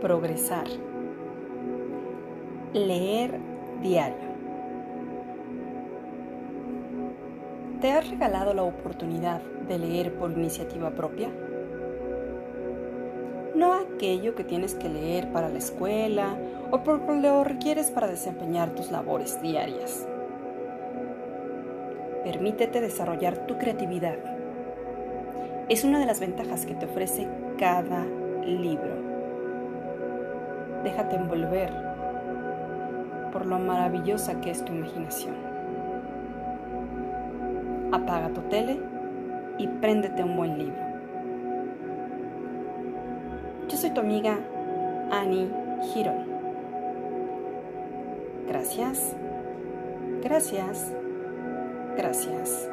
progresar. Leer diario. ¿Te has regalado la oportunidad de leer por iniciativa propia? No aquello que tienes que leer para la escuela o porque lo requieres para desempeñar tus labores diarias. Permítete desarrollar tu creatividad. Es una de las ventajas que te ofrece cada libro. Déjate envolver por lo maravillosa que es tu imaginación. Apaga tu tele y préndete un buen libro. Yo soy tu amiga Annie Giron. Gracias, gracias, gracias.